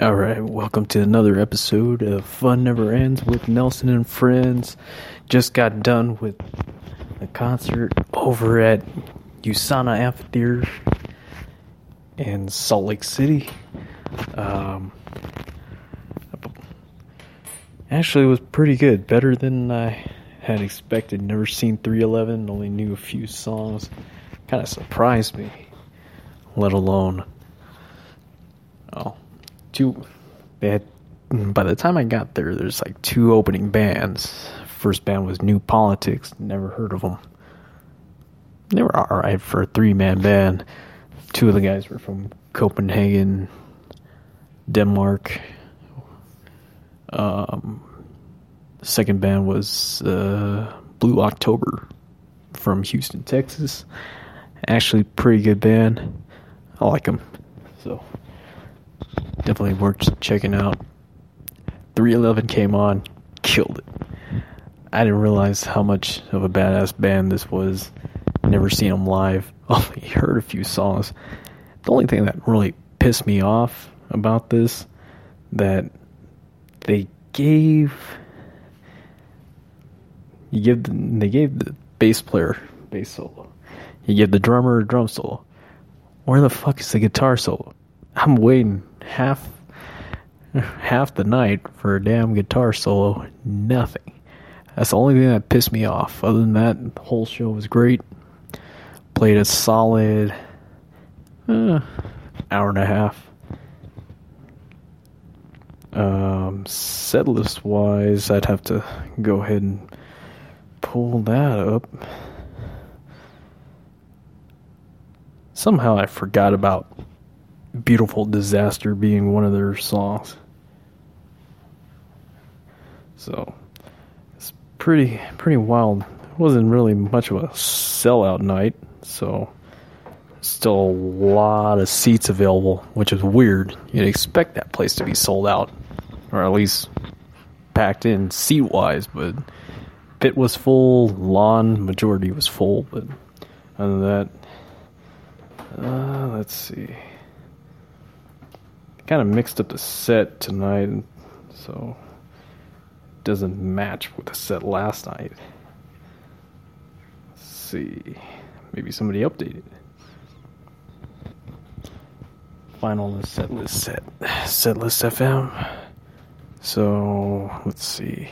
All right, welcome to another episode of Fun Never Ends with Nelson and Friends. Just got done with a concert over at USANA Amphitheater in Salt Lake City. Um, actually, was pretty good, better than I had expected. Never seen 311, only knew a few songs. Kind of surprised me, let alone. Oh two they had by the time I got there there's like two opening bands. First band was New Politics, never heard of them. They were alright for a three man band. Two of the guys were from Copenhagen, Denmark. Um, second band was uh, Blue October from Houston, Texas. Actually, pretty good band. I like them. So definitely worth checking out. 311 came on, killed it. I didn't realize how much of a badass band this was. Never seen them live. Only heard a few songs. The only thing that really pissed me off about this that they gave you give the, they gave the bass player bass solo. You give the drummer a drum solo. Where the fuck is the guitar solo? I'm waiting half half the night for a damn guitar solo. Nothing. That's the only thing that pissed me off. Other than that, the whole show was great. Played a solid uh, hour and a half. Um, list wise, I'd have to go ahead and pull that up. Somehow I forgot about Beautiful Disaster being one of their songs. So it's pretty pretty wild. It wasn't really much of a sellout night, so still a lot of seats available, which is weird. You'd expect that place to be sold out, or at least packed in seat wise, but pit was full, lawn majority was full, but other than that, uh, let's see kind of mixed up the set tonight, so it doesn't match with the set last night. Let's see, maybe somebody updated. Final set list set set list FM. So let's see.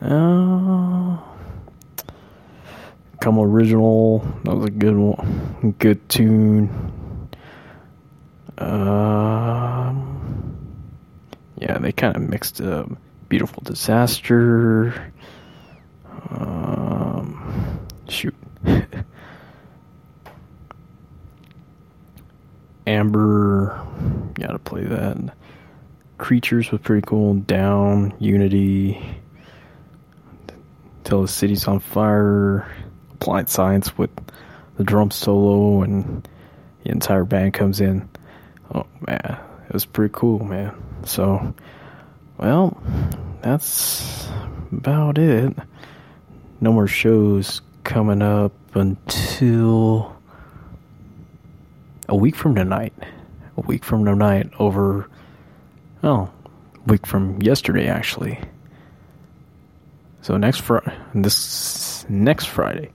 Uh, come original. That was a good one. Good tune. Um, yeah, they kind of mixed up Beautiful Disaster. Um, shoot. Amber, gotta play that. Creatures was pretty cool. Down, Unity, Till the City's on Fire, Applied Science with the drum solo, and the entire band comes in. Oh man, it was pretty cool, man. So, well, that's about it. No more shows coming up until a week from tonight. A week from tonight over, oh, week from yesterday actually. So next Friday, this next Friday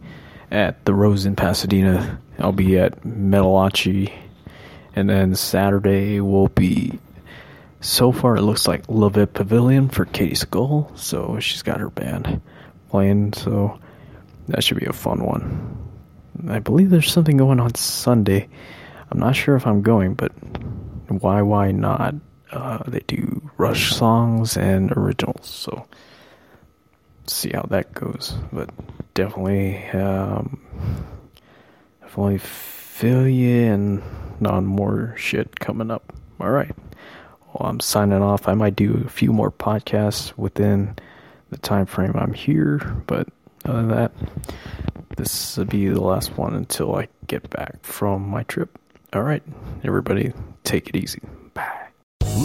at the Rose in Pasadena, I'll be at Metalachi and then Saturday will be. So far, it looks like Love Pavilion for Katie Skull. So she's got her band playing. So that should be a fun one. I believe there's something going on Sunday. I'm not sure if I'm going, but why, why not? Uh, they do Rush songs and originals. So see how that goes. But definitely, um, definitely and non more shit coming up. All right. Well, I'm signing off. I might do a few more podcasts within the time frame I'm here, but other than that, this will be the last one until I get back from my trip. All right, everybody, take it easy.